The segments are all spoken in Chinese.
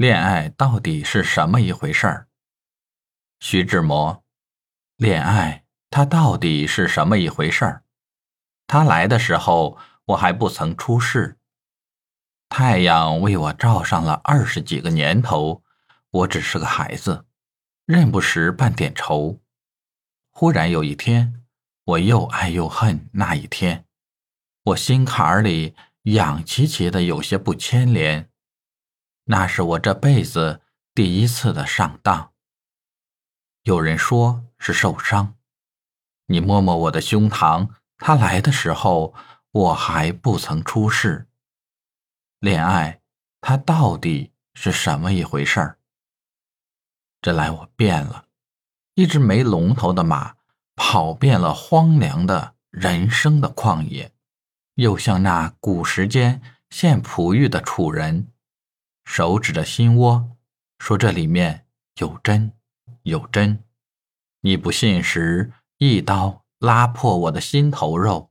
恋爱到底是什么一回事儿？徐志摩，恋爱它到底是什么一回事儿？它来的时候，我还不曾出世。太阳为我照上了二十几个年头，我只是个孩子，认不识半点愁。忽然有一天，我又爱又恨那一天，我心坎儿里痒齐齐的，有些不牵连。那是我这辈子第一次的上当。有人说是受伤，你摸摸我的胸膛，他来的时候我还不曾出世。恋爱，它到底是什么一回事儿？这来我变了，一只没龙头的马，跑遍了荒凉的人生的旷野，又像那古时间献璞玉的楚人。手指着心窝，说：“这里面有针，有针。你不信时，一刀拉破我的心头肉。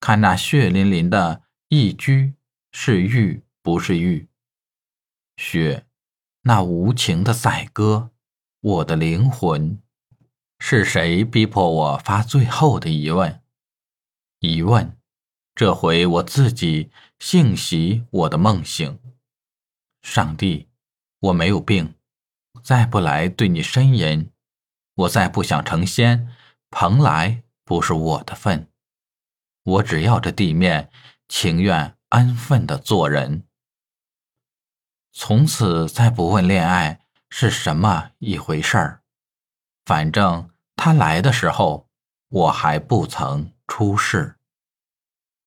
看那血淋淋的一居，是玉不是玉？血，那无情的宰割我的灵魂。是谁逼迫我发最后的疑问？疑问，这回我自己幸袭我的梦醒。”上帝，我没有病，再不来对你呻吟。我再不想成仙，蓬莱不是我的份。我只要这地面，情愿安分的做人。从此再不问恋爱是什么一回事儿，反正他来的时候，我还不曾出世。